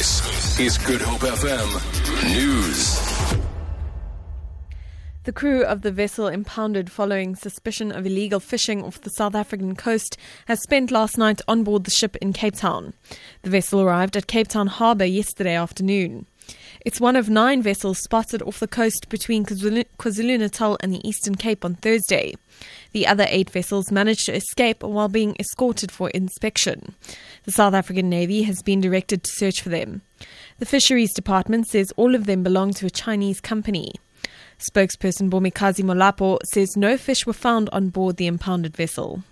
This is Good Hope FM News. The crew of the vessel impounded following suspicion of illegal fishing off the South African coast has spent last night on board the ship in Cape Town. The vessel arrived at Cape Town harbour yesterday afternoon. It's one of nine vessels spotted off the coast between KwaZulu Natal and the Eastern Cape on Thursday. The other eight vessels managed to escape while being escorted for inspection. The South African Navy has been directed to search for them. The Fisheries Department says all of them belong to a Chinese company. Spokesperson Bomikazi Molapo says no fish were found on board the impounded vessel.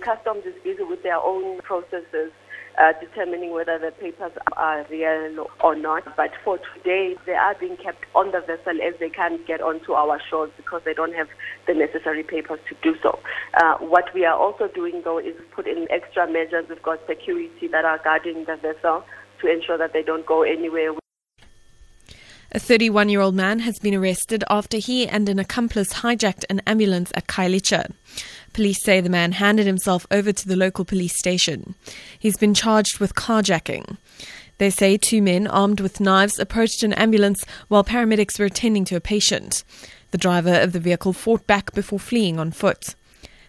Customs is busy with their own processes. Uh, determining whether the papers are real or not. But for today, they are being kept on the vessel as they can't get onto our shores because they don't have the necessary papers to do so. Uh, what we are also doing, though, is put in extra measures. We've got security that are guarding the vessel to ensure that they don't go anywhere. A 31 year old man has been arrested after he and an accomplice hijacked an ambulance at Khayelitsha. Police say the man handed himself over to the local police station. He's been charged with carjacking. They say two men armed with knives approached an ambulance while paramedics were attending to a patient. The driver of the vehicle fought back before fleeing on foot.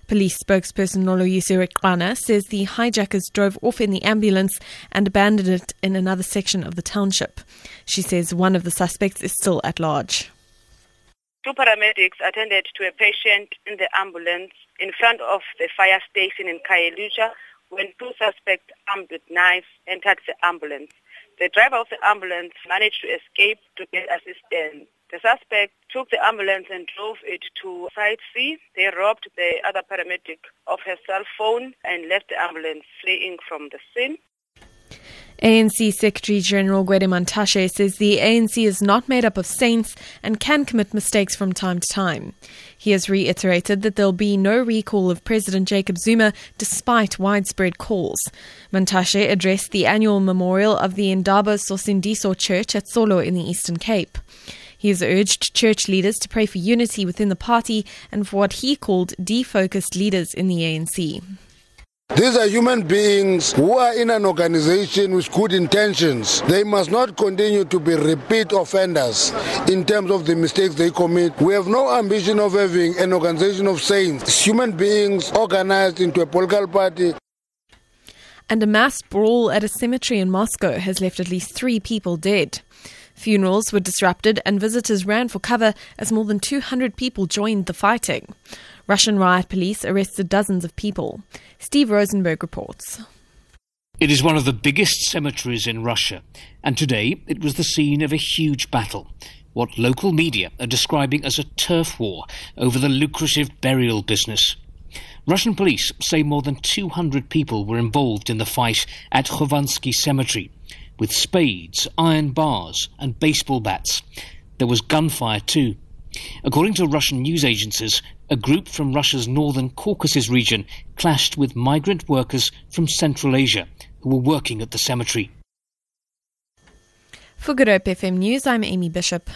Police spokesperson Noloyiso Rwexana says the hijackers drove off in the ambulance and abandoned it in another section of the township. She says one of the suspects is still at large. Two paramedics attended to a patient in the ambulance in front of the fire station in Khayelitsha when two suspects armed with knives entered the ambulance. The driver of the ambulance managed to escape to get assistance. The suspect took the ambulance and drove it to Site C. They robbed the other paramedic of her cell phone and left the ambulance fleeing from the scene. ANC Secretary General Gwede Mantashe says the ANC is not made up of saints and can commit mistakes from time to time. He has reiterated that there'll be no recall of President Jacob Zuma despite widespread calls. Mantashe addressed the annual memorial of the Indaba Sosindiso Church at Solo in the Eastern Cape. He has urged church leaders to pray for unity within the party and for what he called defocused leaders in the ANC. These are human beings who are in an organization with good intentions. They must not continue to be repeat offenders in terms of the mistakes they commit. We have no ambition of having an organization of saints, human beings organized into a political party. And a mass brawl at a cemetery in Moscow has left at least three people dead. Funerals were disrupted and visitors ran for cover as more than 200 people joined the fighting. Russian riot police arrested dozens of people. Steve Rosenberg reports. It is one of the biggest cemeteries in Russia, and today it was the scene of a huge battle. What local media are describing as a turf war over the lucrative burial business. Russian police say more than 200 people were involved in the fight at Khovansky Cemetery, with spades, iron bars, and baseball bats. There was gunfire too. According to Russian news agencies, a group from Russia's northern Caucasus region clashed with migrant workers from Central Asia who were working at the cemetery. For Good Hope FM News, I'm Amy Bishop.